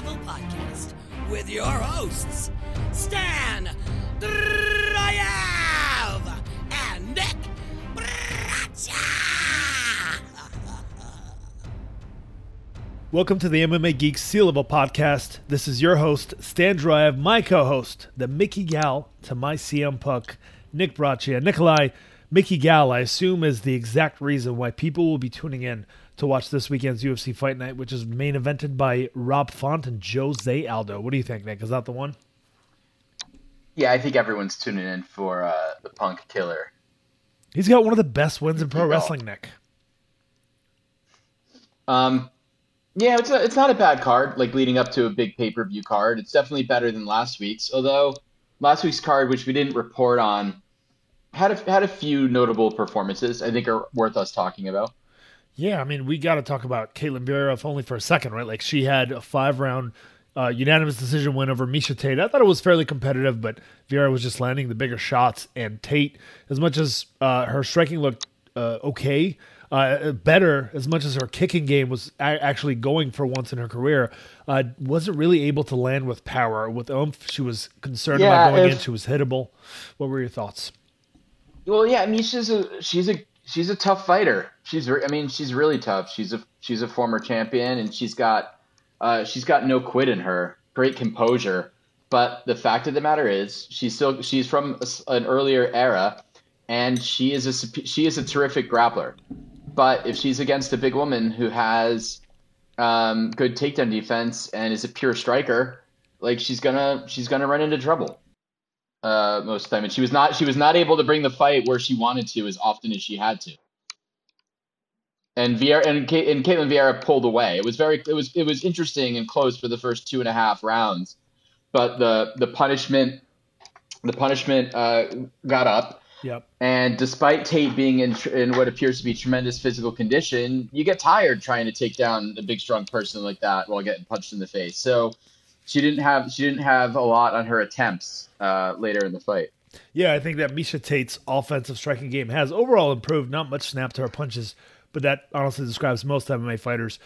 Level Podcast with your hosts, Stan Dryav and Nick Bracha. Welcome to the MMA Geeks Sea Level Podcast. This is your host, Stan Drive, my co host, the Mickey Gall to my CM Punk, Nick Braccia. Nikolai, Mickey Gall, I assume, is the exact reason why people will be tuning in to watch this weekend's UFC Fight Night, which is main evented by Rob Font and Jose Aldo. What do you think, Nick? Is that the one? Yeah, I think everyone's tuning in for uh, the Punk Killer. He's got one of the best wins in pro wrestling, Nick. Um, yeah, it's a, it's not a bad card. Like leading up to a big pay per view card, it's definitely better than last week's. Although last week's card, which we didn't report on, had a, had a few notable performances. I think are worth us talking about. Yeah, I mean, we got to talk about Ketlen Vieira if only for a second, right? Like she had a five round uh, unanimous decision win over Miesha Tate. I thought it was fairly competitive, but Vieira was just landing the bigger shots. And Tate, as much as uh, her striking looked uh, okay, uh, better, as much as her kicking game was a- actually going for once in her career, uh, wasn't really able to land with power, with oomph. She was concerned Yeah, about going if- in. She was hittable. What were your thoughts? Well, yeah, Miesha's a she's a she's a tough fighter. She's re- I mean she's really tough. She's a she's a former champion and she's got uh, she's got no quit in her. Great composure. But the fact of the matter is she's still she's from a an earlier era and she is a she is a terrific grappler. But if she's against a big woman who has um, good takedown defense and is a pure striker, like she's gonna she's gonna run into trouble uh, most of the time, and she was not she was not able to bring the fight where she wanted to as often as she had to. And Vieira and, Ka- and Ketlen Vieira pulled away. It was very it was it was interesting and close for the first two and a half rounds, but the the punishment the punishment uh, got up. Yep. And despite Tate being in, tr- in what appears to be tremendous physical condition, you get tired trying to take down a big, strong person like that while getting punched in the face. So she didn't have she didn't have a lot on her attempts uh, later in the fight. Yeah, I think that Miesha Tate's offensive striking game has overall improved. Not much snap to her punches, but that honestly describes most MMA fighters.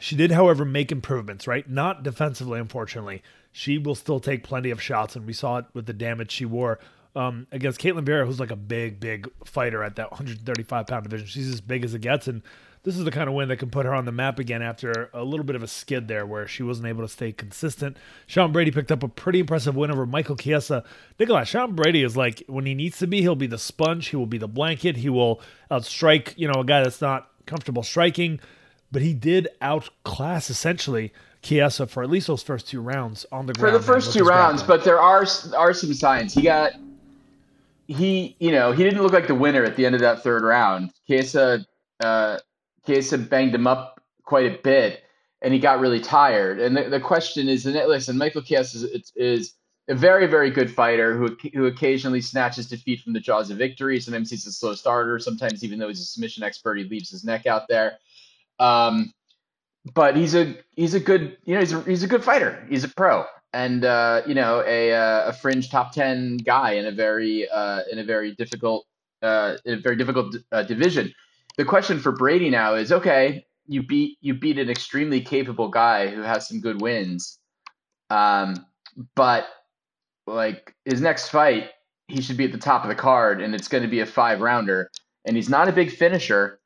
She did, however, make improvements, right? Not defensively, unfortunately. She will still take plenty of shots, and we saw it with the damage she wore um, against Ketlen Vieira, who's like a big, big fighter at that 135 pound division. She's as big as it gets, and this is the kind of win that can put her on the map again after a little bit of a skid there where she wasn't able to stay consistent. Sean Brady picked up a pretty impressive win over Michael Chiesa. Nikolai, Sean Brady is like, when he needs to be, he'll be the sponge, he will be the blanket, he will outstrike, you know, a guy that's not comfortable striking but he did outclass essentially Chiesa for at least those first two rounds on the ground. For the first two rounds, but there are are some signs. He got he you know he didn't look like the winner at the end of that third round. Chiesa uh, Chiesa banged him up quite a bit, and he got really tired. And the, the question is, and listen, Michael Chiesa is, is a very very good fighter who who occasionally snatches defeat from the jaws of victory. Sometimes he's a slow starter. Sometimes even though he's a submission expert, he leaves his neck out there. Um, but he's a he's a good you know he's a, he's a good fighter. He's a pro and uh, you know a uh, a fringe top ten guy in a very uh, in a very difficult uh, in a very difficult uh, division. The question for Brady now is okay, you beat you beat an extremely capable guy who has some good wins, um, but like his next fight, he should be at the top of the card, and it's going to be a five rounder, and he's not a big finisher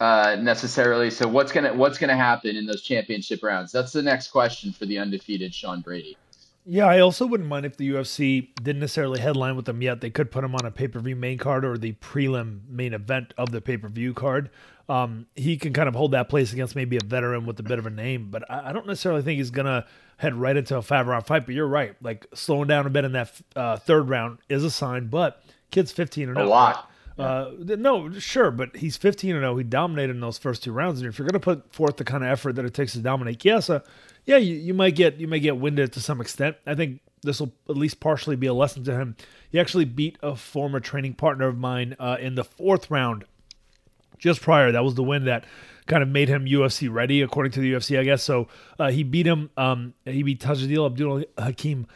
uh, necessarily. So what's gonna what's gonna happen in those championship rounds? That's the next question for the undefeated Sean Brady. Yeah, I also wouldn't mind if the UFC didn't necessarily headline with them yet. They could put him on a pay per view main card or the prelim main event of the pay per view card. Um, he can kind of hold that place against maybe a veteran with a bit of a name, but I, I don't necessarily think he's gonna head right into a five round fight. But you're right, like slowing down a bit in that uh, third round is a sign. But kid's 15 and A lot. Uh, no, sure, but he's 15 and 0. He dominated in those first two rounds, and if you're going to put forth the kind of effort that it takes to dominate Chiesa, yeah, you, you might get you may get winded to some extent. I think this will at least partially be a lesson to him. He actually beat a former training partner of mine uh, in the fourth round just prior. That was the win that kind of made him UFC ready, according to the UFC, I guess. So uh, he beat him. Um, he beat Tajadil Abdul Hakim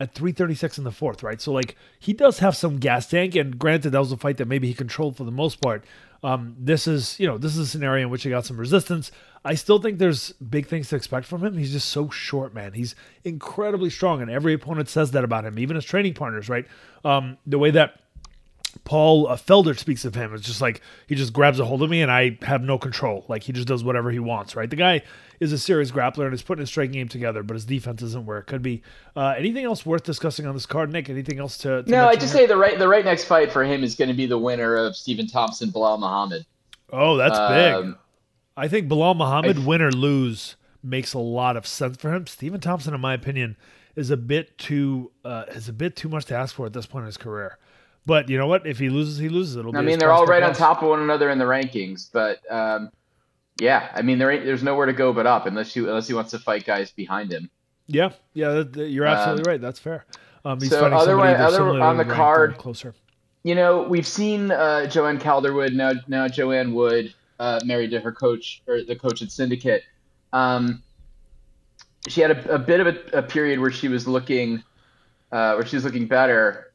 at 336 in the fourth, right? So like he does have some gas tank, and granted that was a fight that maybe he controlled for the most part. Um, this is you know this is a scenario in which he got some resistance. I still think there's big things to expect from him. He's just so short, man. He's incredibly strong, and every opponent says that about him, even his training partners, right? Um, the way that Paul uh, Felder speaks of him. It's just like he just grabs a hold of me and I have no control. Like he just does whatever he wants, right? The guy is a serious grappler and is putting his striking game together, but his defense isn't where it could be. Uh, anything else worth discussing on this card, Nick? Anything else to? to no, I just here? say the right the right next fight for him is going to be the winner of Stephen Thompson, Belal Muhammad. Oh, that's um, big. I think Belal Muhammad, I, win or lose, makes a lot of sense for him. Stephen Thompson, in my opinion, is a bit too uh, is a bit too much to ask for at this point in his career. But you know what? If he loses, he loses. It'll. I mean, they're all right on top of one another in the rankings, but um, yeah, I mean, there ain't there's nowhere to go but up unless you unless he wants to fight guys behind him. Yeah, yeah, you're absolutely um, right. That's fair. Um, so otherwise, other on the card, closer. You know, we've seen uh, Joanne Calderwood now. Now Joanne Wood uh, married to her coach or the coach at Syndicate. Um, she had a, a bit of a, a, period where she was looking, uh, where she was looking better,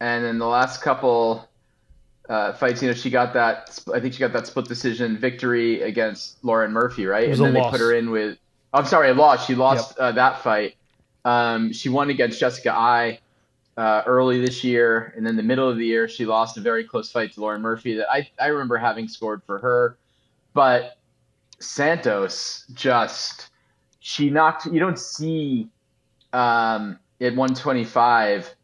and then the last couple uh, fights, you know, she got that. I think she got that split decision victory against Lauren Murphy, right? And then they put her in with. I'm sorry, a loss. She lost yep. uh, that fight. Um, she won against Jessica Eye uh, early this year, and then the middle of the year, she lost a very close fight to Lauren Murphy that I I remember having scored for her, but Santos just she knocked. You don't see um, at 125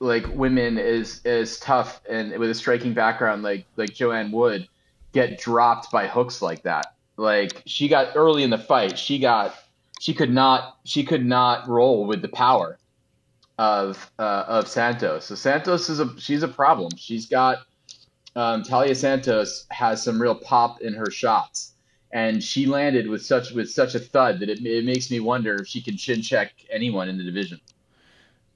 like women is is tough and with a striking background like like Joanne Wood get dropped by hooks like that. Like she got early in the fight, she got she could not she could not roll with the power of uh, of Santos. So Santos is a she's a problem. She's got um, Taila Santos has some real pop in her shots, and she landed with such with such a thud that it, it makes me wonder if she can chin check anyone in the division.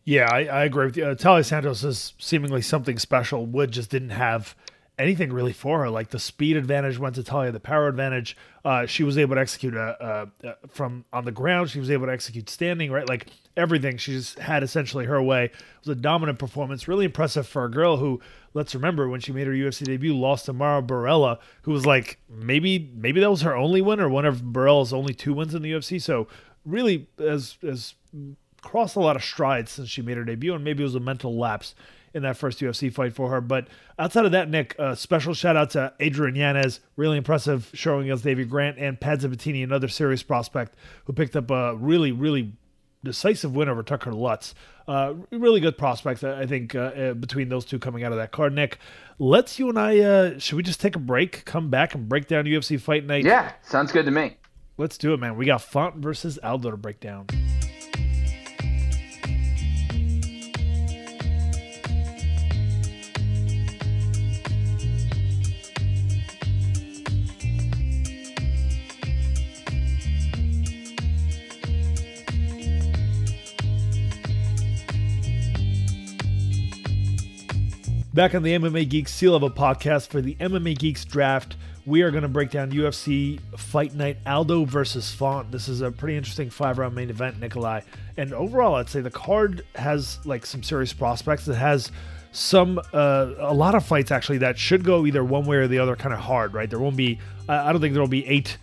Yeah, I, I agree with you. Uh, Taila Santos is seemingly something special. Wood just didn't have anything really for her. Like the speed advantage went to Talia, the power advantage. Uh, she was able to execute a, a, from on the ground. She was able to execute standing, right? Like everything. She just had essentially her way. It was a dominant performance. Really impressive for a girl who, let's remember, when she made her UFC debut, lost to Mara Borella, who was like maybe maybe that was her only win or one of Borella's only two wins in the UFC. So really, as as crossed a lot of strides since she made her debut, and maybe it was a mental lapse in that first UFC fight for her. But outside of that, Nick, uh, special shout out to Adrian Yanez, really impressive showing against Davey Grant and Pat Sabatini, another serious prospect who picked up a really, really decisive win over Tucker Lutz. Uh, really good prospects, I think, uh, uh, between those two coming out of that card. Nick, let's you and I, uh, should we just take a break, come back, and break down UFC Fight Night? Yeah, sounds good to me. Let's do it, man. We got Font versus Aldo to break down. Back on the MMA Geeks Sea Level podcast for the MMA Geeks draft, we are going to break down UFC Fight Night Aldo versus Font. This is a pretty interesting five round main event, Nikolai. And overall, I'd say the card has like some serious prospects. It has some uh, a lot of fights actually that should go either one way or the other, kind of hard, right? There won't be. I don't think there will be eight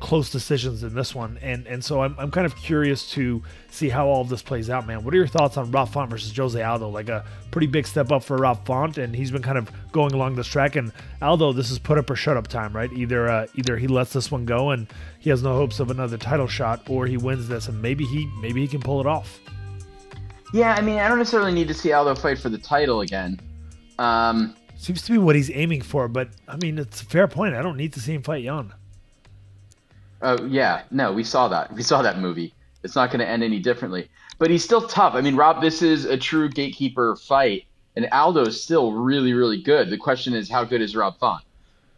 close decisions in this one, and and so I'm, I'm kind of curious to see how all of this plays out, man. What are your thoughts on Rob Font versus Jose Aldo? Like a pretty big step up for Rob Font, and he's been kind of going along this track. And Aldo, this is put up or shut up time, right? Either uh, either he lets this one go and he has no hopes of another title shot, or he wins this and maybe he maybe he can pull it off. Yeah, I mean, I don't necessarily need to see Aldo fight for the title again. Um, Seems to be what he's aiming for, but I mean, it's a fair point. I don't need to see him fight Yan. Oh yeah, no, we saw that. We saw that movie. It's not going to end any differently. But he's still tough. I mean, Rob, this is a true gatekeeper fight, and Aldo is still really, really good. The question is, how good is Rob Font?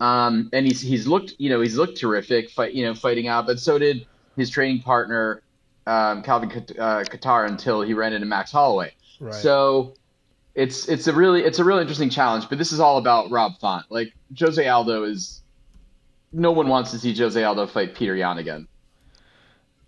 Um, and he's he's looked, you know, he's looked terrific, fight, you know, fighting out. But so did his training partner, um, Calvin uh, Kattar, until he ran into Max Holloway. Right. So it's it's a really it's a really interesting challenge. But this is all about Rob Font. Like Jose Aldo is no one wants to see Jose Aldo fight Peter Yan again.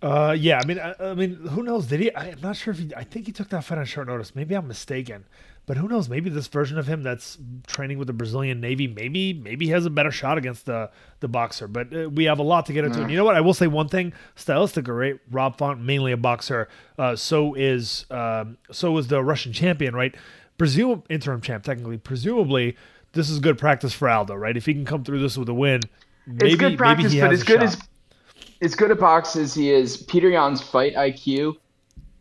Uh, yeah, I mean, I, I mean, who knows? Did he? I, am not sure if he. I think he took that fight on short notice. Maybe I'm mistaken, but who knows? Maybe this version of him that's training with the Brazilian Navy, maybe maybe he has a better shot against the the boxer. But uh, we have a lot to get into. And you know what? I will say one thing: stylistic, right? Rob Font, mainly a boxer. Uh, so is um, so is the Russian champion, right? Presume interim champ, technically. Presumably, this is good practice for Aldo, right? If he can come through this with a win, maybe it's good practice, but as good shot. as as good a box as he is, Peter Yan's fight IQ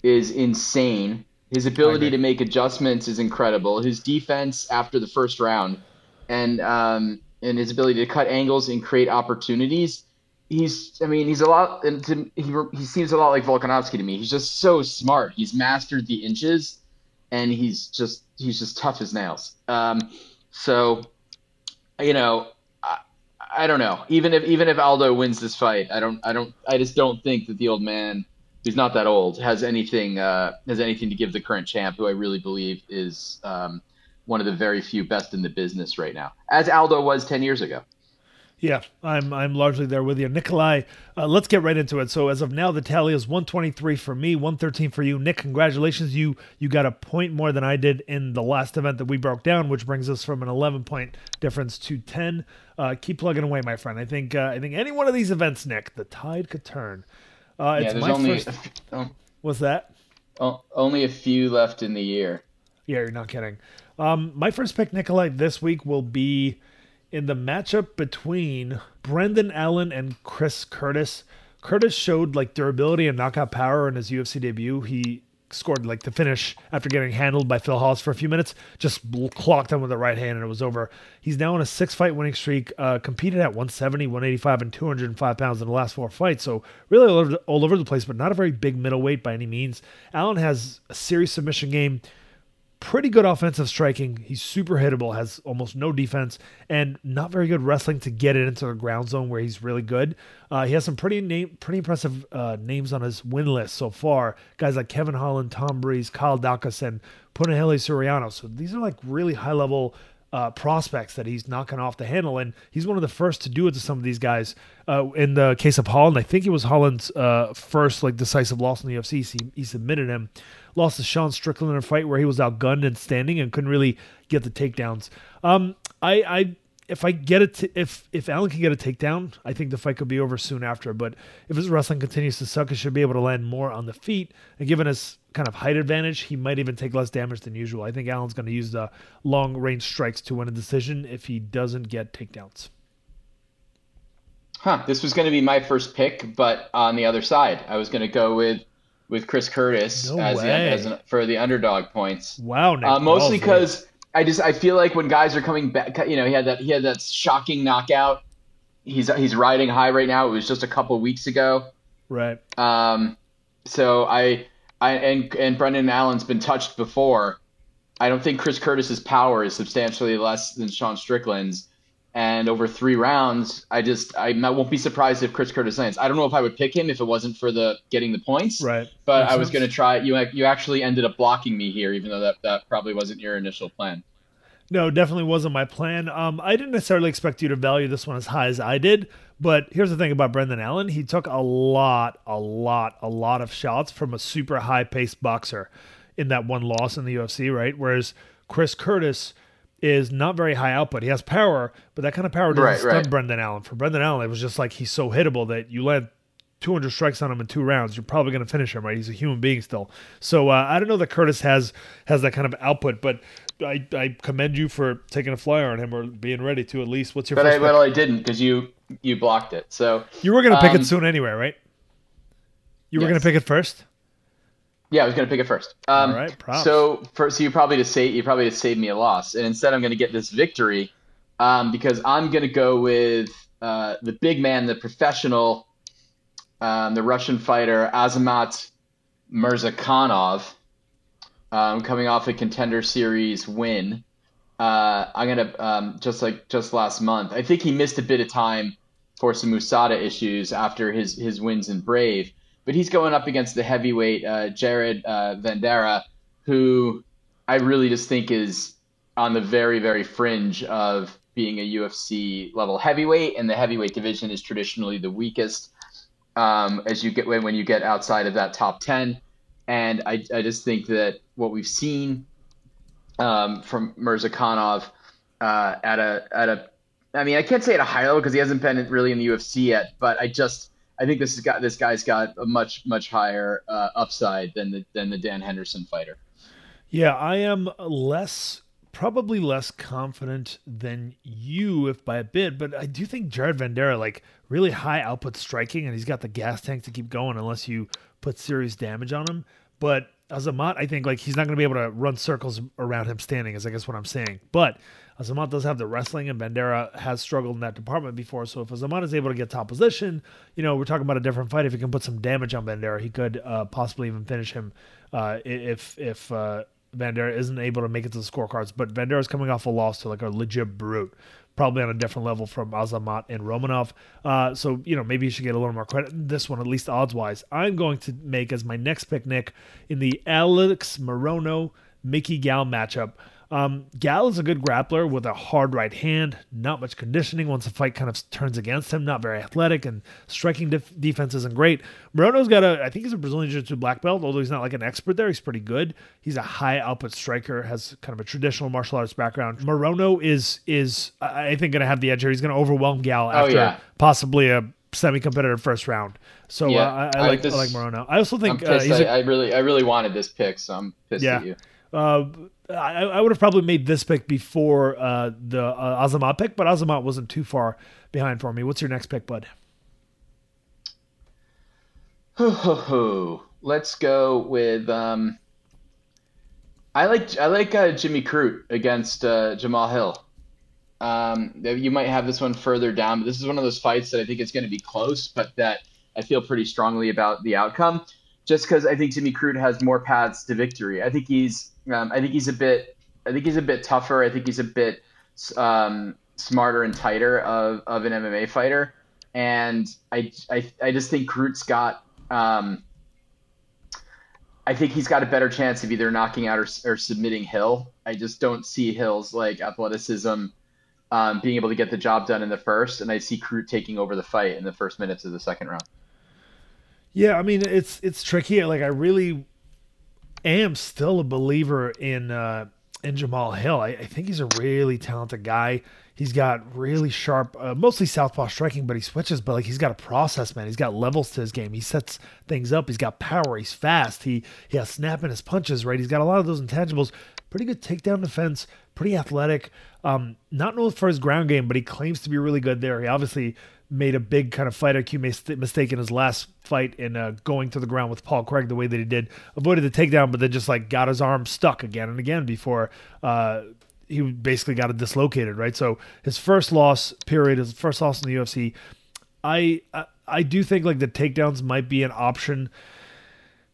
is insane. His ability to make adjustments is incredible. His defense after the first round, and um, and his ability to cut angles and create opportunities. He's, I mean, he's a lot. And to, he he seems a lot like Volkanovski to me. He's just so smart. He's mastered the inches, and he's just he's just tough as nails. Um, so, you know, I, don't know. Even if even if Aldo wins this fight, I don't I don't I just don't think that the old man, who's not that old, has anything uh, has anything to give the current champ, who I really believe is um, one of the very few best in the business right now, as Aldo was ten years ago. Yeah, I'm I'm largely there with you, Nikolai. Uh, let's get right into it. So as of now, the tally is 123 for me, 113 for you. Nick, congratulations! You you got a point more than I did in the last event that we broke down, which brings us from an 11 point difference to 10. Uh, keep plugging away, my friend. I think uh, I think any one of these events, Nick, the tide could turn. Uh, Yeah, it's there's my only first. oh, What's that? oh, only a few left in the year. Yeah, you're not kidding. Um, my first pick, Nikolai, this week will be in the matchup between Brendan Allen and Chris Curtis. Curtis showed like durability and knockout power in his UFC debut. He scored like the finish after getting handled by Phil Hollis for a few minutes, just clocked him with the right hand and it was over. He's now on a six fight winning streak, uh, competed at 170, 185, and 205 pounds in the last four fights. So really all over, all over the place, but not a very big middleweight by any means. Allen has a serious submission game pretty good offensive striking. He's super hittable, has almost no defense, and not very good wrestling to get it into the ground zone where he's really good. Uh, he has some pretty name, pretty impressive uh, names on his win list so far. Guys like Kevin Holland, Tom Breeze, Kyle Daukaus, and Punahele Soriano. So these are like really high level uh, prospects that he's knocking off the handle, and he's one of the first to do it to some of these guys. Uh, in the case of Holland, I think it was Holland's uh, first like decisive loss in the UFC. He, he submitted him, lost to Sean Strickland in a fight where he was outgunned and standing and couldn't really get the takedowns. Um, I, I if I get it, if if Allen can get a takedown, I think the fight could be over soon after. But if his wrestling continues to suck, he should be able to land more on the feet. And given his kind of height advantage, he might even take less damage than usual. I think Allen's going to use the long range strikes to win a decision if he doesn't get takedowns. Huh. This was going to be my first pick, but on the other side, I was going to go with with Chris Curtis No as, the, as an, for the underdog points. Wow. Uh, mostly because I just I feel like when guys are coming back, you know, he had that he had that shocking knockout. He's he's riding high right now. It was just a couple weeks ago. right. Um, so I I and and Brendan Allen's been touched before. I don't think Chris Curtis's power is substantially less than Sean Strickland's. And over three rounds, I just I won't be surprised if Chris Curtis lands. I don't know if I would pick him if it wasn't for the getting the points. Right. But Makes I was going to try. You you actually ended up blocking me here, even though that, that probably wasn't your initial plan. No, definitely wasn't my plan. Um, I didn't necessarily expect you to value this one as high as I did, but here's the thing about Brendan Allen: he took a lot, a lot, a lot of shots from a super high-paced boxer in that one loss in the UFC, right? Whereas Chris Curtis is not very high output. He has power, but that kind of power doesn't Right, stun right. Brendan Allen. For Brendan Allen, it was just like he's so hittable that you land 200 strikes on him in two rounds, you're probably going to finish him, right? He's a human being still. So uh, I don't know that Curtis has has that kind of output, but I, I commend you for taking a flyer on him or being ready to at least. What's your But I first? well? I didn't because you you blocked it. So you were going to pick um, it soon anyway, right? You were going to pick it first. Yeah, I was gonna pick it first. Um, All right, props. So, for, so you probably just say you probably just saved me a loss, and instead I'm gonna get this victory um, because I'm gonna go with uh, the big man, the professional, um, the Russian fighter Azamat Murzakanov, um, coming off a contender series win. Uh, I'm gonna um, just like just last month. I think he missed a bit of time for some USADA issues after his his wins in Brave but he's going up against the heavyweight uh, Jared uh, Vanderaa, who I really just think is on the very, very fringe of being a UFC level heavyweight, and the heavyweight division is traditionally the weakest um, as you get when, you get outside of that top 10. And I, I just think that what we've seen um, from Murzakanov uh, at a at a I mean I can't say at a high level because he hasn't been really in the UFC yet, but I just I think this has got this guy's got a much much higher uh, upside than the than the Dan Henderson fighter. Yeah, I am less probably less confident than you, if by a bit, but I do think Jared Vanderaa like really high output striking, and he's got the gas tank to keep going unless you put serious damage on him. But Azamat, I think like he's not going to be able to run circles around him standing, is I guess what I'm saying. But Azamat does have the wrestling, and Vanderaa has struggled in that department before. So if Azamat is able to get top position, you know, we're talking about a different fight. If he can put some damage on Vanderaa, he could uh, possibly even finish him uh, if if uh, Vanderaa isn't able to make it to the scorecards, but Vanderaa is coming off a loss to like a legit brute, probably on a different level from Azamat and Romanov. Uh, so you know maybe you should get a little more credit. This one, at least odds wise, I'm going to make as my next pick, Nick, in the Alex Morono Mickey Gall matchup. Um, Gall is a good grappler with a hard right hand, not much conditioning once the fight kind of turns against him, not very athletic, and striking def- defense isn't great. Morono's got a, I think he's a Brazilian Jiu Jitsu black belt, although he's not like an expert there. He's pretty good. He's a high output striker, has kind of a traditional martial arts background. Morono is, is I think, going to have the edge here. He's going to overwhelm Gall oh, after oh, yeah. possibly a semi-competitive first round. So yeah, uh, I, I, like, this, I like Morono. I also think uh, I, a, I really I really wanted this pick, so I'm pissed yeah. at you. Uh, I, I, would have probably made this pick before uh, the uh, Azamat pick, but Azamat wasn't too far behind for me. What's your next pick, bud? Let's go with. Um, I like I like uh, Jimmy Crute against uh, Jamahal Hill. Um, you might have this one further down, but this is one of those fights that I think is going to be close, but that I feel pretty strongly about the outcome, just because I think Jimmy Crute has more paths to victory. I think he's um, I think he's a bit. I think he's a bit tougher. I think he's a bit um, smarter and tighter of, of an MMA fighter. And I, I, I just think Crute's got. Um, I think he's got a better chance of either knocking out or, or submitting Hill. I just don't see Hill's like athleticism um, being able to get the job done in the first, and I see Crute taking over the fight in the first minutes of the second round. Yeah, I mean it's it's tricky. Like I really am still a believer in uh, in Jamahal Hill. I, I, think he's a really talented guy. He's got really sharp, uh, mostly southpaw striking, but he switches. But like he's got a process, man. He's got levels to his game. He sets things up. He's got power. He's fast. He he has snap in his punches. Right. He's got a lot of those intangibles. Pretty good takedown defense. Pretty athletic. Um, not known for his ground game, but he claims to be really good there. He obviously made a big kind of fight IQ mistake in his last fight in uh, going to the ground with Paul Craig the way that he did. Avoided the takedown, but then just like got his arm stuck again and again before uh, he basically got it dislocated. Right. So his first loss period, his first loss in the UFC. I I, I do think like the takedowns might be an option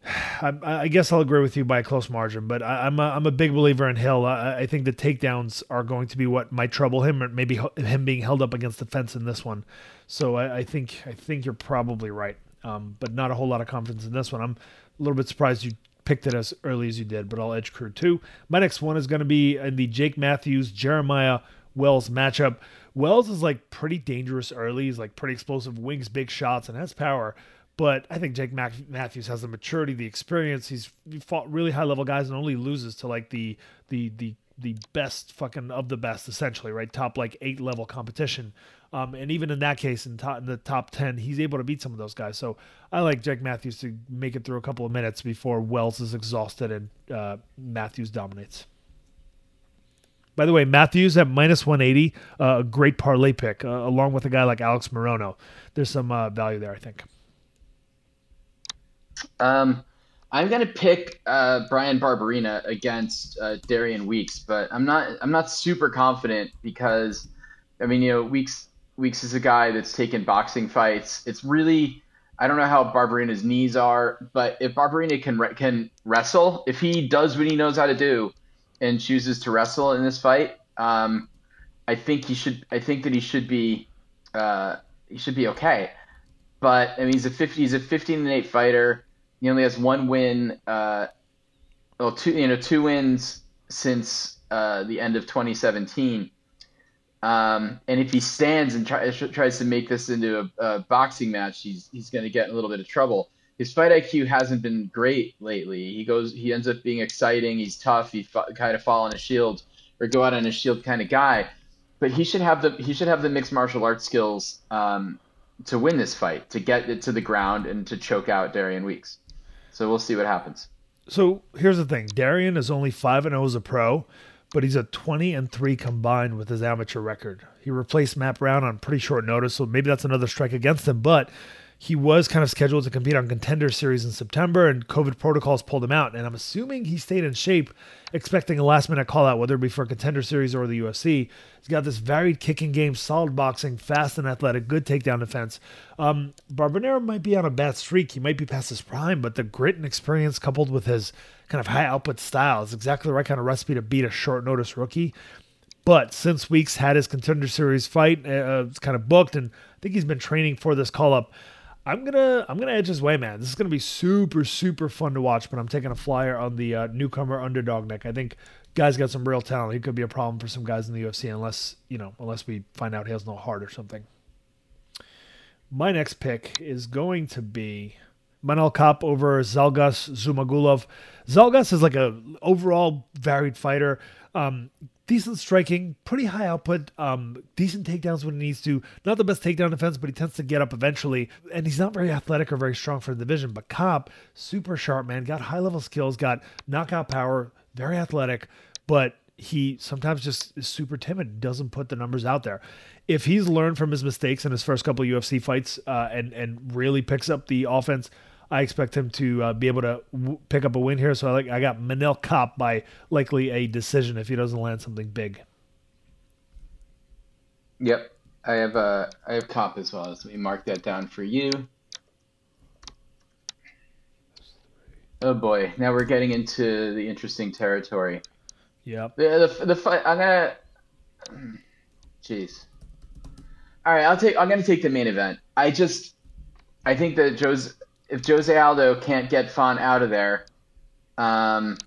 I, I, guess I'll agree with you by a close margin, but I, am a, I'm a big believer in Hill. I, I, think the takedowns are going to be what might trouble him, or maybe him being held up against the fence in this one. So I, I think I think you're probably right, um, but not a whole lot of confidence in this one. I'm a little bit surprised you picked it as early as you did, but I'll edge Crute. My next one is going to be in the Jake Matthews Jeremiah Wells matchup. Wells is like pretty dangerous early. He's like pretty explosive, wings big shots, and has power. But I think Jake Matthews has the maturity, the experience. He's fought really high level guys and only loses to like the the the the best fucking of the best, essentially, right? Top like eight level competition. Um, and even in that case, in, top, in the top 10, he's able to beat some of those guys. So I like Jake Matthews to make it through a couple of minutes before Wells is exhausted and uh, Matthews dominates. By the way, Matthews at minus 180, uh, a great parlay pick, uh, along with a guy like Alex Morono. There's some uh, value there, I think. Um, I'm gonna pick uh, Bryan Barberena against uh, Darian Weeks, but I'm not. I'm not super confident because, I mean, you know, Weeks Weeks is a guy that's taken boxing fights. It's really. I don't know how Barberena's knees are, but if Barberena can can wrestle, if he does what he knows how to do, and chooses to wrestle in this fight, um, I think he should. I think that he should be. Uh, he should be okay. But I mean, he's a 50. He's a 15 and 8 fighter. He only has one win. Uh, well, two you know two wins since uh, the end of 2017. Um, and if he stands and try, tries to make this into a, a boxing match, he's he's going to get in a little bit of trouble. His fight IQ hasn't been great lately. He goes, he ends up being exciting. He's tough. He kind of fall on his shield or go out on his shield kind of guy. But he should have the he should have the mixed martial arts skills um, to win this fight, to get it to the ground and to choke out Darian Weeks. So we'll see what happens. So here's the thing: Darian is only five and zero as a pro but he's a 20 and 3 combined with his amateur record. He replaced Matt Brown on pretty short notice, so maybe that's another strike against him, but he was kind of scheduled to compete on contender series in September and COVID protocols pulled him out. And I'm assuming he stayed in shape, expecting a last minute call out, whether it be for contender series or the UFC. He's got this varied kicking game, solid boxing, fast and athletic, good takedown defense. Um, Barberena might be on a bad streak. He might be past his prime, but the grit and experience coupled with his kind of high output style is exactly the right kind of recipe to beat a short notice rookie. But since Weeks had his contender series fight, uh, it's kind of booked, and I think he's been training for this call up. I'm gonna I'm gonna edge his way, man. This is gonna be super super fun to watch. But I'm taking a flyer on the uh, newcomer underdog neck. I think guy's got some real talent. He could be a problem for some guys in the UFC unless you know unless we find out he has no heart or something. My next pick is going to be Manel Kape over Zhalgas Zhumagulov. Zhalgas is like a overall varied fighter. Um, decent striking, pretty high output, um, decent takedowns when he needs to. Not the best takedown defense, but he tends to get up eventually. And he's not very athletic or very strong for the division. But Kape, super sharp man, got high level skills, got knockout power, very athletic, but he sometimes just is super timid, doesn't put the numbers out there. If he's learned from his mistakes in his first couple UFC fights uh, and and really picks up the offense I expect him to uh, be able to w- pick up a win here. So I like I got Manel Kape by likely a decision if he doesn't land something big. Yep, I have uh, I have Kape as well. So let me mark that down for you. Oh boy, now we're getting into the interesting territory. Yep. The the, the fight. I'm gonna. Jeez. All right, I'll take. I'm gonna take the main event. I just, I think that Joe's if Jose Aldo can't get Font out of there, um,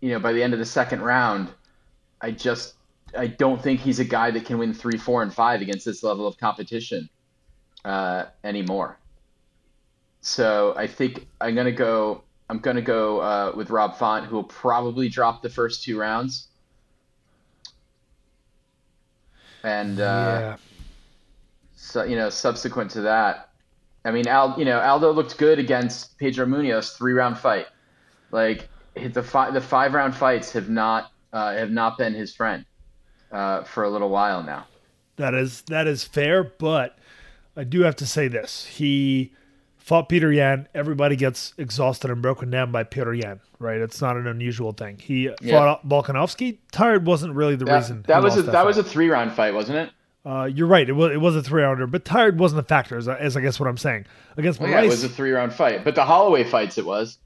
you know, by the end of the second round, I just I don't think he's a guy that can win three, four, and five against this level of competition uh, anymore. So I think I'm gonna go. I'm gonna go uh, with Rob Font, who will probably drop the first two rounds. And uh, yeah. so you know, subsequent to that, I mean, Al, you know, Aldo looked good against Pedro Munhoz three round fight. Like the five the five round fights have not uh, have not been his friend uh, for a little while now. That is that is fair, but I do have to say this: he fought Peter Yan. Everybody gets exhausted and broken down by Peter Yan, right? It's not an unusual thing. He yeah. fought Volkanovski. Tired wasn't really the that, reason. That was a, that, that was a three round fight, wasn't it? Uh, you're right. It was it was a three rounder, but tired wasn't a factor, as, as I guess what I'm saying. Against well, yeah, it was a three round fight, but the Holloway fights it was.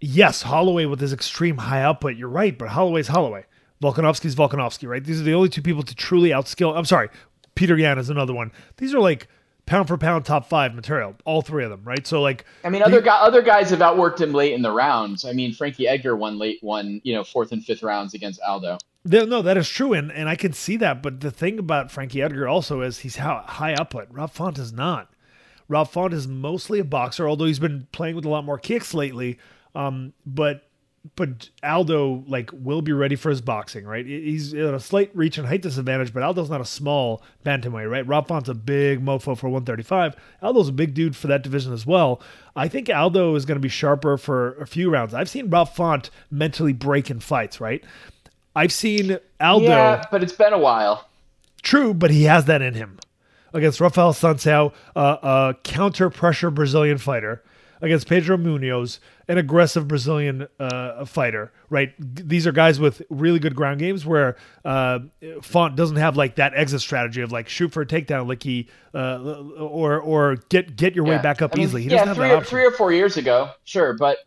Yes, Holloway with his extreme high output. You're right, but Holloway's Holloway. Volkanovski's Volkanovski, right? These are the only two people to truly outskill. I'm sorry, Peter Yan is another one. These are like pound for pound top five material, all three of them, right? So like, I mean, other guy, other guys have outworked him late in the rounds. I mean, Frankie Edgar won late, won you know fourth and fifth rounds against Aldo. No, that is true, and, and I can see that. But the thing about Frankie Edgar also is he's high output. Rob Font is not. Rob Font is mostly a boxer, although he's been playing with a lot more kicks lately. Um, but but Aldo like will be ready for his boxing, right? He's at a slight reach and height disadvantage, but Aldo's not a small bantamweight, right? Rob Font's a big mofo for 135. Aldo's a big dude for that division as well. I think Aldo is going to be sharper for a few rounds. I've seen Rob Font mentally break in fights, right? I've seen Aldo. Yeah, but it's been a while. True, but he has that in him. Against Rafael Assunção, uh, a counter pressure Brazilian fighter. Against Pedro Munhoz, an aggressive Brazilian uh, fighter, right? These are guys with really good ground games where uh, Font doesn't have like that exit strategy of like shoot for a takedown, like he uh, or or get get your yeah. way back up I mean, easily. He yeah, three, three or four years ago, sure, but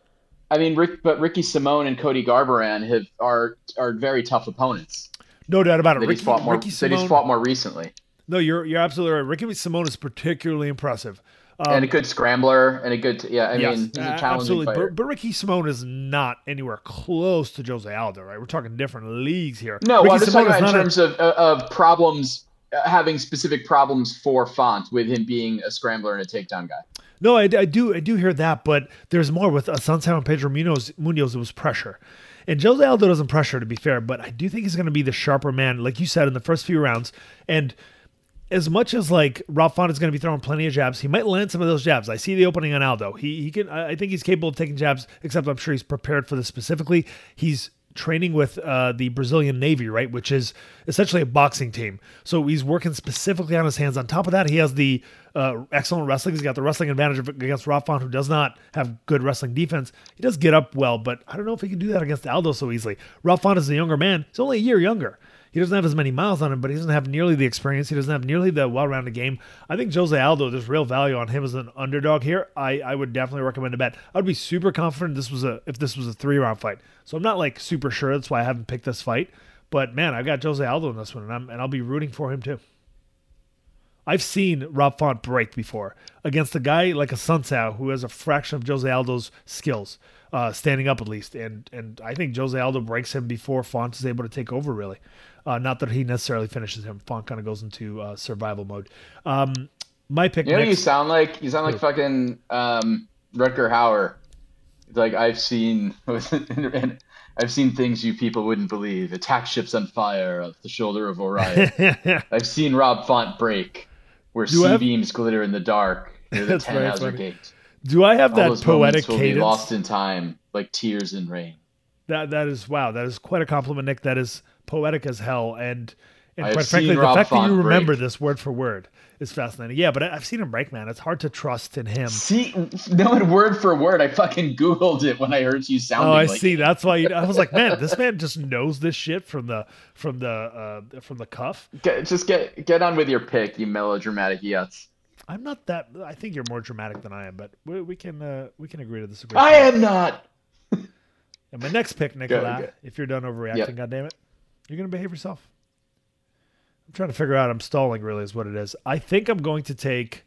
I mean, Rick, but Ricky Simón and Cody Garbrandt have are are very tough opponents. No doubt about it. That Ricky, he's fought more. Ricky Simón, that he's fought more recently. No, you're you're absolutely right. Ricky Simón is particularly impressive. Um, and a good scrambler and a good yeah. I yes, mean, he's a challenging absolutely. But, but, Ricky Simón is not anywhere close to Jose Aldo, right? We're talking different leagues here. No, Ricky well, I'm just talking about in terms a, of of problems, Uh, having specific problems for Font with him being a scrambler and a takedown guy. No, I, I do I do hear that, but there's more with uh, Assunção and Pedro Munhoz. Munhoz, it was pressure. And Jose Aldo doesn't pressure, to be fair, but I do think he's going to be the sharper man, like you said in the first few rounds. And as much as like Rob Font is going to be throwing plenty of jabs, he might land some of those jabs. I see the opening on Aldo. He he can. I think he's capable of taking jabs. Except I'm sure he's prepared for this specifically. He's training with uh, the Brazilian Navy, right, which is essentially a boxing team. So he's working specifically on his hands. On top of that, he has the uh, excellent wrestling. He's got the wrestling advantage against Rob Font, who does not have good wrestling defense. He does get up well, but I don't know if he can do that against Aldo so easily. Rob Font is a younger man. He's only a year younger. He doesn't have as many miles on him, but he doesn't have nearly the experience. He doesn't have nearly the well-rounded game. I think Jose Aldo, there's real value on him as an underdog here. I, I would definitely recommend a bet. I'd be super confident this was a if this was a three-round fight. So I'm not like super sure. That's why I haven't picked this fight. But man, I've got Jose Aldo in this one, and I'm and I'll be rooting for him too. I've seen Rob Font break before against a guy like Assunção who has a fraction of Jose Aldo's skills, uh, standing up at least, and and I think Jose Aldo breaks him before Font is able to take over. Really, uh, not that he necessarily finishes him. Font kind of goes into uh, survival mode. Um, my pick. You know, next, you sound like you sound like fucking um, Rutger Hauer. Like I've seen, I've seen things you people wouldn't believe. Attack ships on fire off the shoulder of Orion. I've seen Rob Font break, where C-beams glitter in the dark near the Tannhauser Gate. Do I have All that poetic will cadence? Be lost in time, like tears in rain. That that is wow. That is quite a compliment, Nick. That is poetic as hell, and and quite frankly, the fact Font that you remember break. this word for word is fascinating. Yeah, but I, have seen him break, man. It's hard to trust in him. See, knowing word for word, I fucking googled it when I heard you sounding. Oh, I like see. It. That's why you, I was like, man, this man just knows this shit from the from the uh, from the cuff. Get, just get get on with your pick, you melodramatic yuts. I'm not that. I think you're more dramatic than I am, but we, we can uh, we can agree to disagree. I am not. and my next pick, Nicola, if you're done overreacting, yep. God damn it. You're going to behave yourself. I'm trying to figure out. I'm stalling, really, is what it is. I think I'm going to take.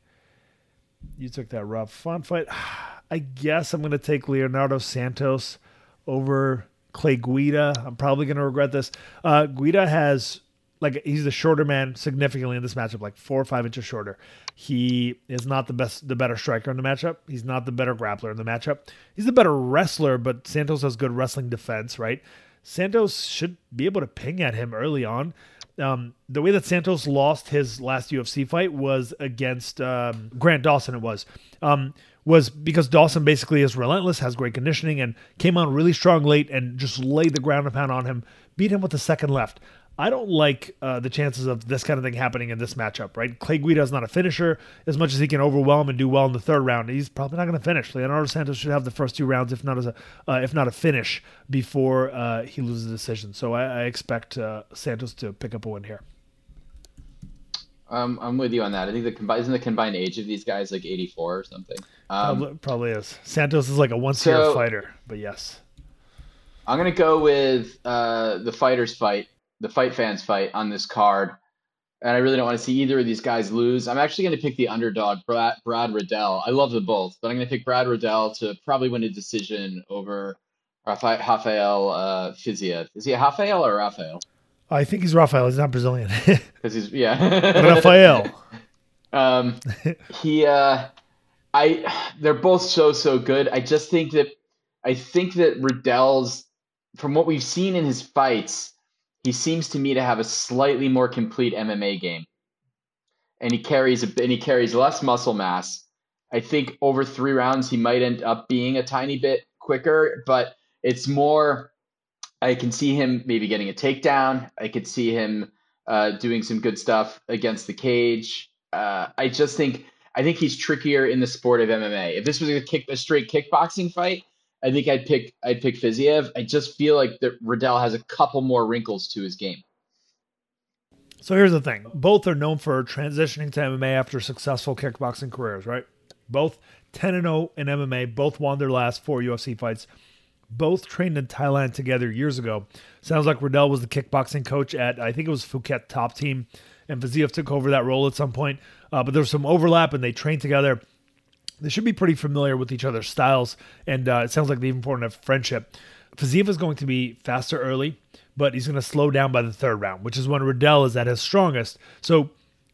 You took that Rob Font fight. I guess I'm going to take Leonardo Santos over Clay Guida. I'm probably going to regret this. Uh, Guida has like he's the shorter man significantly in this matchup, like four or five inches shorter. He is not the best, the better striker in the matchup. He's not the better grappler in the matchup. He's the better wrestler, but Santos has good wrestling defense, right? Santos should be able to ping at him early on. Um, the way that Santos lost his last UFC fight was against um, Grant Dawson. It was um, was because Dawson basically is relentless, has great conditioning, and came on really strong late and just laid the ground pound on him, beat him with the second left. I don't like uh, the chances of this kind of thing happening in this matchup, right? Clay Guida is not a finisher. As much as he can overwhelm and do well in the third round, he's probably not going to finish. Leonardo Santos should have the first two rounds, if not as a, uh, if not a finish, before uh, he loses the decision. So I, I expect uh, Santos to pick up a win here. Um, I'm with you on that. I think the combined isn't the combined age of these guys like 84 or something. Um, probably, probably, is. Santos is like a once so, year fighter, but yes. I'm gonna go with uh, the fighters fight the fight fans fight on this card. And I really don't want to see either of these guys lose. I'm actually going to pick the underdog, Brad, Brad Riddell. I love them both, but I'm going to pick Brad Riddell to probably win a decision over Rafael uh, Fiziev. Is he a Rafael or Rafael? I think he's Rafael. He's not Brazilian. Because he's yeah. Rafael. Um, he, uh, I, they're both so so good. I just think that I think that Riddell's, from what we've seen in his fights, he seems to me to have a slightly more complete MMA game, and he carries a and he carries less muscle mass. I think over three rounds he might end up being a tiny bit quicker, but it's more. I can see him maybe getting a takedown. I could see him uh, doing some good stuff against the cage. Uh, I just think I think he's trickier in the sport of MMA. If this was a kick a straight kickboxing fight, I think I'd pick I'd pick Fiziev. I just feel like that Riddell has a couple more wrinkles to his game. So here's the thing: both are known for transitioning to MMA after successful kickboxing careers, right? Both 10 and 0 in MMA. Both won their last four UFC fights. Both trained in Thailand together years ago. Sounds like Riddell was the kickboxing coach at I think it was Phuket Top Team, and Fiziev took over that role at some point. Uh, but there was some overlap, and they trained together. They should be pretty familiar with each other's styles, and uh, it sounds like they've even formed a friendship. Fiziev is going to be faster early, but he's going to slow down by the third round, which is when Riddell is at his strongest. So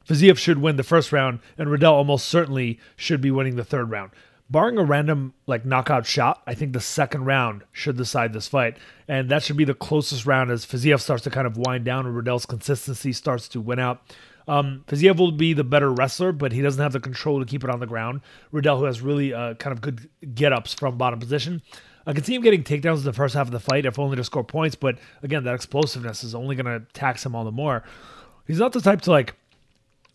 Fiziev should win the first round, and Riddell almost certainly should be winning the third round. Barring a random like knockout shot, I think the second round should decide this fight, and that should be the closest round as Fiziev starts to kind of wind down and Riddell's consistency starts to win out. Um, Fiziev will be the better wrestler, but he doesn't have the control to keep it on the ground. Riddell, who has really uh, kind of good get ups from bottom position. I can see him getting takedowns in the first half of the fight, if only to score points. But again, that explosiveness is only going to tax him all the more. He's not the type to like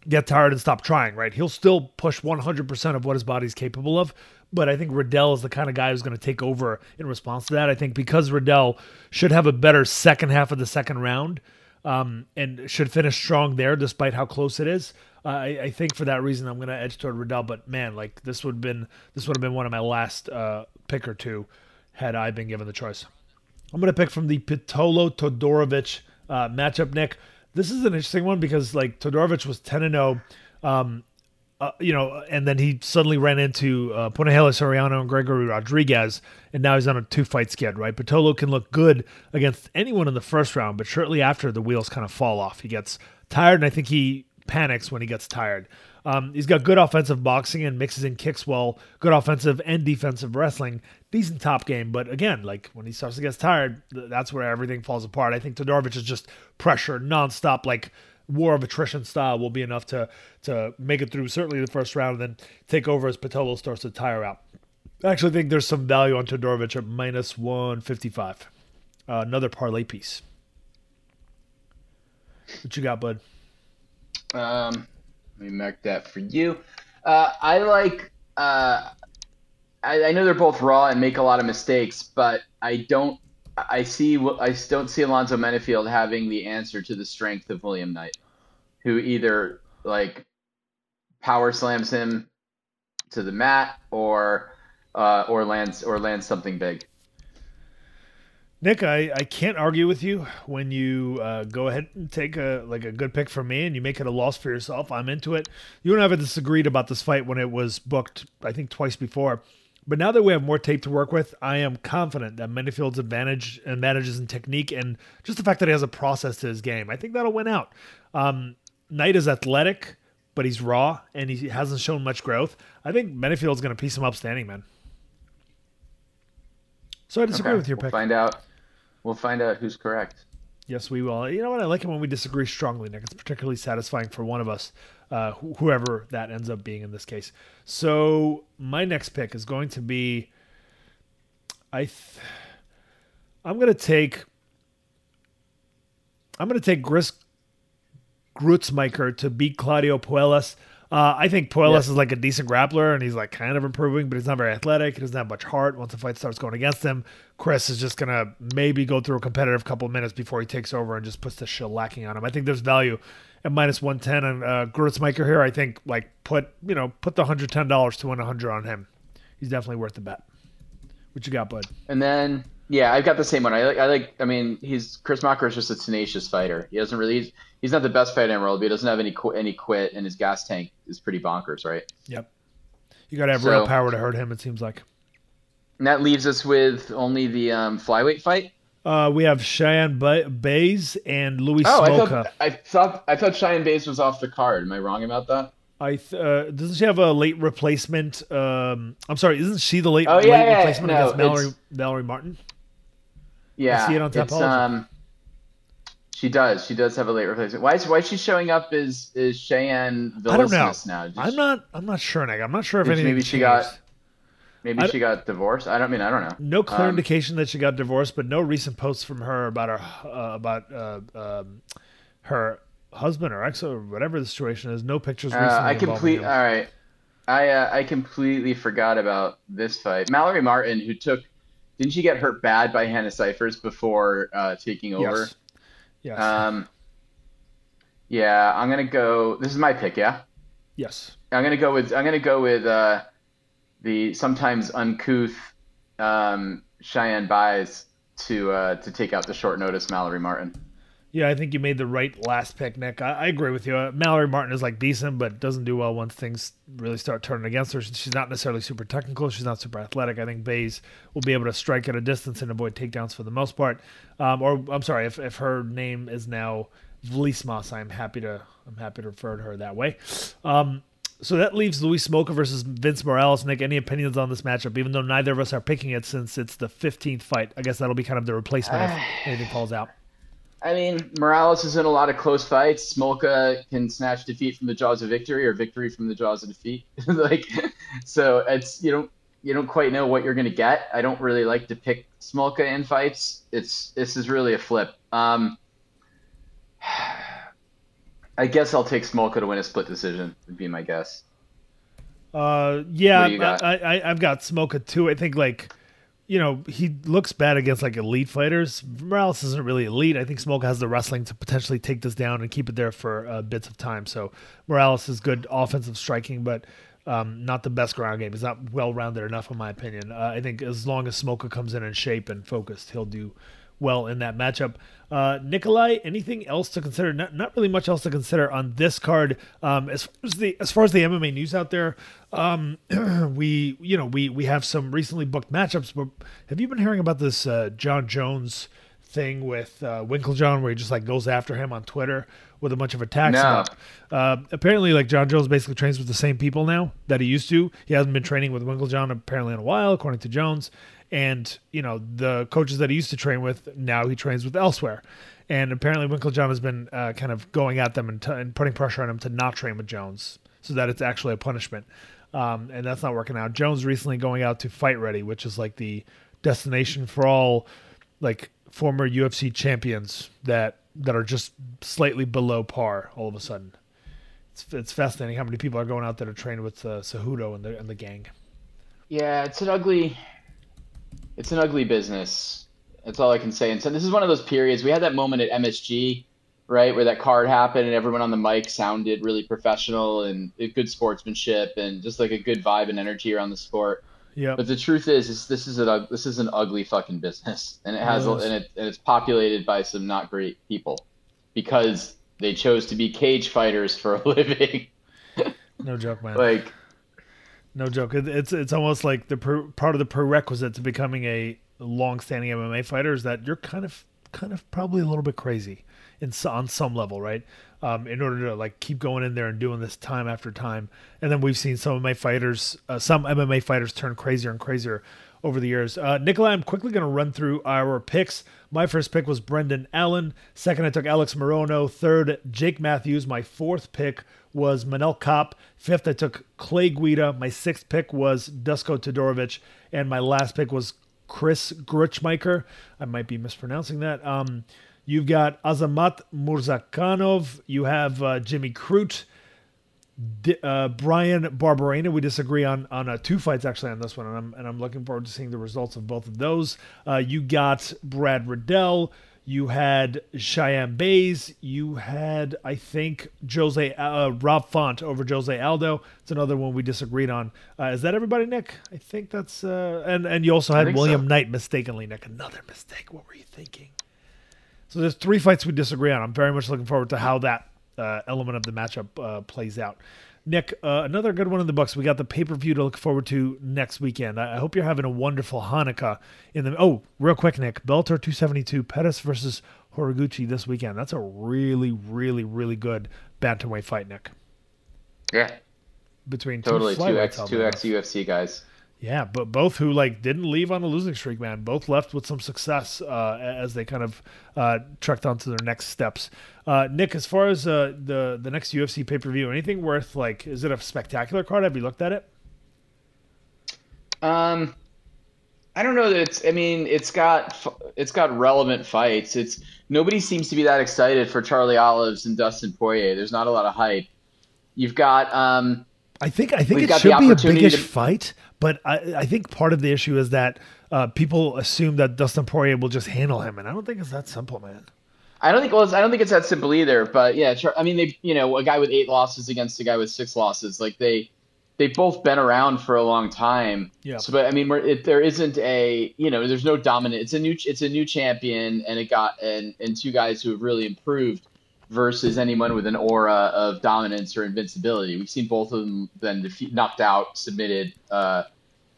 get tired and stop trying, right? He'll still push 100% of what his body's capable of. But I think Riddell is the kind of guy who's going to take over in response to that. I think because Riddell should have a better second half of the second round um, and should finish strong there, despite how close it is. Uh, I, I, think for that reason I'm going to edge toward Riddell. But man, like this would have been this would have been one of my last uh, pick or two had I been given the choice. I'm going to pick from the Pitolo Todorovic uh, matchup, Nick. This is an interesting one because like Todorovic was 10 and 0. Um, uh, you know, and then he suddenly ran into uh, Punahele Soriano and Gregory Rodrigues, and now he's on a two fight skid, right? Pitolo can look good against anyone in the first round, but shortly after, the wheels kind of fall off. He gets tired, and I think he panics when he gets tired. Um, he's got good offensive boxing and mixes in kicks well, good offensive and defensive wrestling, decent top game. But again, like when he starts to get tired, that's where everything falls apart. I think Todorovic is just pressure nonstop, like war of attrition style will be enough to to make it through certainly the first round and then take over as Pitolo starts to tire out. I actually think there's some value on Todorovic at minus 155. Uh, another parlay piece. What you got, bud? Um, let me mark that for you. Uh, I like. Uh, I, I know they're both raw and make a lot of mistakes, but I don't. I see. I don't see Alonzo Menifield having the answer to the strength of William Knight, who either like power slams him to the mat or uh, or lands or lands something big. Nick, I, I can't argue with you when you uh, go ahead and take a like a good pick from me and you make it a loss for yourself. I'm into it. You and I have disagreed about this fight when it was booked, I think twice before. But now that we have more tape to work with, I am confident that Menifield's advantage and advantages in technique and just the fact that he has a process to his game, I think that'll win out. Um, Knight is athletic, but he's raw and he hasn't shown much growth. I think Menifield's going to piece him up standing, man. So I disagree Okay, with your we'll pick. Find out. We'll find out who's correct. Yes, we will. You know what? I like it when we disagree strongly, Nick. It's particularly satisfying for one of us, uh, wh- whoever that ends up being in this case. So my next pick is going to be. I. Th- I'm going to take. I'm going to take Gris Gruetzemacher to beat Claudio Puelas. Uh, I think Puelas Yeah. is like a decent grappler, and he's like kind of improving, but he's not very athletic. He doesn't have much heart. Once the fight starts going against him, Chris is just gonna maybe go through a competitive couple of minutes before he takes over and just puts the shellacking on him. I think there's value at minus one ten on uh, Gruetzemacher here. I think like put you know put the hundred ten dollars to win a hundred on him. He's definitely worth the bet. What you got, bud? And then yeah, I've got the same one. I like. I like. I mean, he's Chris Mocker is just a tenacious fighter. He doesn't really. He's, he's not the best fighter in the world, but he doesn't have any qu- any quit, and his gas tank is pretty bonkers, right? Yep. You got to have real power to hurt him. It seems like. And that leaves us with only the um, flyweight fight. Uh, we have Cheyanne ba- Buys and Louis Oh, I Smoka. thought I thought I thought Cheyanne Buys was off the card. Am I wrong about that? I th- uh, doesn't she have a late replacement? Um, I'm sorry, isn't she the late, Oh, late yeah, yeah, replacement no, against Mallory Mallory Martin? Yeah, see it on Tapology. um. She does. She does have a late replacement. Why is why is she showing up as is Cheyanne I. Vlismas now? Did I'm she- not. I'm not sure, Nick. I'm not sure if anything maybe she changed. got- Maybe I- she got divorced. I don't mean. I don't know. no clear um, indication that she got divorced, but no recent posts from her about her uh, about uh, um, her husband or ex or whatever the situation is. No pictures. Uh, I complete. All right. I uh, I completely forgot about this fight. Mallory Martin, who took, didn't she get hurt bad by Hannah Cifers before uh, taking over? Yes. Yes. Um. Yeah, I'm gonna go. This is my pick. Yeah, yes. I'm gonna go with. I'm gonna go with uh, the sometimes uncouth um, Cheyanne Buys to uh, to take out the short notice Mallory Martin. Yeah, I think you made the right last pick, Nick. I, I agree with you. Uh, Mallory Martin is like decent, but doesn't do well once things really start turning against her. She's not necessarily super technical. She's not super athletic. I think Buys will be able to strike at a distance and avoid takedowns for the most part. Um, or I'm sorry, if, if her name is now Vlismas, I'm happy to I'm happy to refer to her that way. Um, so that leaves Louis Smolka versus Vince Morales. Nick, any opinions on this matchup? Even though neither of us are picking it since it's the 15th fight, I guess that'll be kind of the replacement if anything falls out. I mean, Morales is in a lot of close fights. Smolka can snatch defeat from the jaws of victory or victory from the jaws of defeat. like, so it's you don't you don't quite know what you're gonna get. I don't really like to pick Smolka in fights. It's this is really a flip. Um, I guess I'll take Smolka to win a split decision. Would be my guess. Uh, yeah, I, I I've got Smolka too. I think like you know, he looks bad against like elite fighters. Morales isn't really elite. I think Smoke has the wrestling to potentially take this down and keep it there for uh, bits of time. So Morales is good offensive striking, but um, not the best ground game. He's not well rounded enough, in my opinion. Uh, I think as long as Smolka comes in in shape and focused, he'll do well in that matchup. Uh, Nikolai, anything else to consider? Not, not really much else to consider on this card. Um, as far as the as far as the MMA news out there, um, we you know we we have some recently booked matchups. But have you been hearing about this uh, Jon Jones thing with uh, Winkeljohn, where he just like goes after him on Twitter with a bunch of attacks? No. Uh, apparently, like Jon Jones basically trains with the same people now that he used to. He hasn't been training with Winkeljohn apparently in a while, according to Jones and you know the coaches that he used to train with now he trains with elsewhere. And apparently Winkeljohn has been uh, kind of going at them and, t- and, putting pressure on him to not train with Jones so that it's actually a punishment. Um, and that's not working out. Jones recently going out to Fight Ready which is like the destination for all like former UFC champions that that are just slightly below par all of a sudden. It's, it's fascinating how many people are going out there to train with uh, Cejudo and the and the gang. Yeah it's an ugly it's an ugly business. That's all I can say. And so this is one of those periods. We had that moment at MSG, right, where that card happened and everyone on the mic sounded really professional and good sportsmanship and just like a good vibe and energy around the sport. Yeah. But the truth is, is this is a this is an ugly fucking business, and it has yes. and it and it's populated by some not great people because they chose to be cage fighters for a living. no joke, man. Like no joke. It's it's almost like the per, part of the prerequisite to becoming a long-standing MMA fighter is that you're kind of kind of probably a little bit crazy in on some level, right? Um, in order to like keep going in there and doing this time after time. And then we've seen some of my fighters, uh, some MMA fighters turn crazier and crazier over the years. Uh, Nikolai, I'm quickly going to run through our picks. My first pick was Brendan Allen. Second, I took Alex Morono. Third, Jake Matthews. My fourth pick was Manel Kape. Fifth, I took Clay Guida. My sixth pick was Dusko Todorovic. And my last pick was Chris Gruetzemacher. I might be mispronouncing that. Um, you've got Azamat Murzakanov. You have uh, Jimmy Crute uh, Bryan Barberena. We disagree on on uh, two fights actually on this one, and I'm and I'm looking forward to seeing the results of both of those. Uh, you got Brad Riddell. You had Cheyanne Buys. You had, I think, Jose uh, Rob Font over Jose Aldo. It's another one we disagreed on. Uh, is that everybody, Nick? I think that's uh, and and you also had William so. Knight mistakenly, Nick. Another mistake. What were you thinking? So there's three fights we disagree on. I'm very much looking forward to how that uh, element of the matchup uh, plays out. Nick, uh, another good one in the books. We got the pay per view to look forward to next weekend. I, I, hope you're having a wonderful Hanukkah. In the oh, real quick, Nick, Bellator 272, Pettis versus Horiguchi this weekend. That's a really, really, really good bantamweight fight, Nick. Yeah, between totally two X two X UFC guys. Yeah, but both who like didn't leave on a losing streak, man. Both left with some success uh, as they kind of uh, trekked on to their next steps. Uh, Nick, as far as uh, the the next UFC pay per view, anything worth like? Is it a spectacular card? Have you looked at it? Um, I don't know that it's. I mean, it's got it's got relevant fights. It's nobody seems to be that excited for Charlie Olives and Dustin Poirier. There's not a lot of hype. You've got. Um, I think I think it should be a biggish to... fight, but I, I think part of the issue is that uh, people assume that Dustin Poirier will just handle him, and I don't think it's that simple, man. I don't think well, I don't think it's that simple either. But yeah, I mean, they you know a guy with eight losses against a guy with six losses, like they they've both been around for a long time. Yeah. So, but I mean, it, there isn't a you know, there's no dominant. It's a new it's a new champion, and it got and and two guys who have really improved versus anyone with an aura of dominance or invincibility. We've seen both of them been defeat, knocked out, submitted, uh,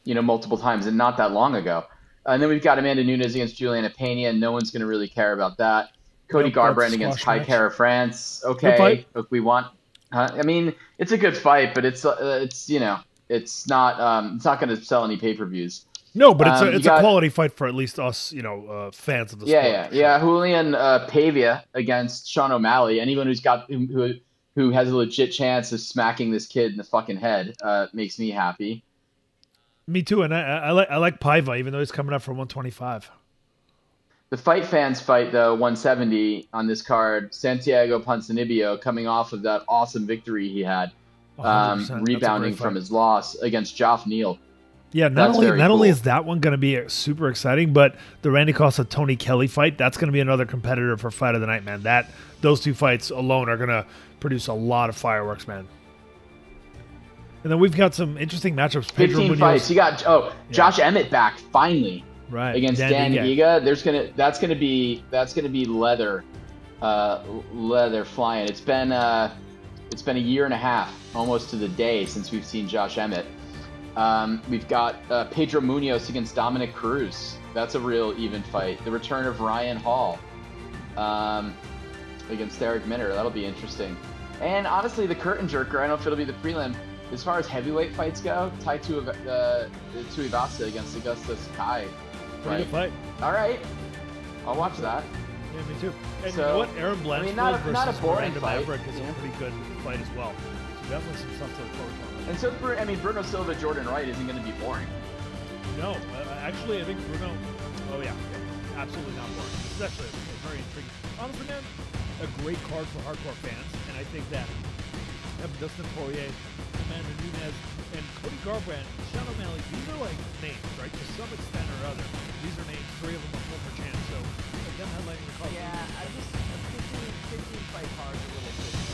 you know, multiple times, and not that long ago. And then we've got Amanda Nunes against Julianna Peña, and no one's going to really care about that. Cody Nope, Garbrandt against Kai. Kara France. Okay, look, we want. Uh, I mean, it's a good fight, but it's uh, it's you know it's not um, it's not going to sell any pay per views. No, but it's Um, a it's got- a quality fight for at least us, you know, uh, fans of the Yeah, sport. yeah, for yeah. Julian uh, Paiva against Sean O'Malley. Anyone who's got who who- has a legit chance of smacking this kid in the fucking head uh, makes me happy. Me too, and I, I I like I like Paiva, even though he's coming up for 125. The fight fans fight though 170 on this card. Santiago Ponzinibbio coming off of that awesome victory he had, um, rebounding from his loss against Geoff Neal. Yeah, not That's only not only is that one going to be super exciting, but the Randy Costa Tony Kelly fight that's going to be another competitor for fight of the night, man. That those two fights alone are going to produce a lot of fireworks, man. And then we've got some interesting matchups. Pedro 15 Munoz, fights. You got oh Josh Emmett back finally. right against Dan, Ige. Giga. There's gonna that's gonna be that's gonna be leather, uh, leather flying. It's been uh, it's been a year and a half, almost to the day, since we've seen Josh Emmett. Um, we've got uh, Pedro Munoz against Dominick Cruz. That's a real even fight. The return of Ryan Hall um, against Eric Minner. That'll be interesting. And honestly, the curtain jerker. I don't know if it'll be the prelim. As far as heavyweight fights go, Tai Tuiv- uh, Tuivasa against Augusto Sakai. Pretty good fight. All right, I'll watch that. Yeah, me too. And you So, know what? Aaron I mean, not a- versus not a boring Miranda fight, Maverick is yeah. a pretty good fight as well. So definitely some stuff to look forward to. And so, Bru- I mean, Bruno Silva, Jordan Wright isn't going to be boring. No, uh, actually, I think Bruno. Oh yeah, absolutely not boring. This is actually a very intriguing. Honestly, man, a great card for hardcore fans, and I think that having Dustin Poirier, Amanda Nunes, and Cody Garbrandt, Sean O'Malley, these are like names, right? To some extent or other, these are names. Three of them are former champs. So, like them headlining the card. Yeah, I just a 15, 15 fight card is a little bit.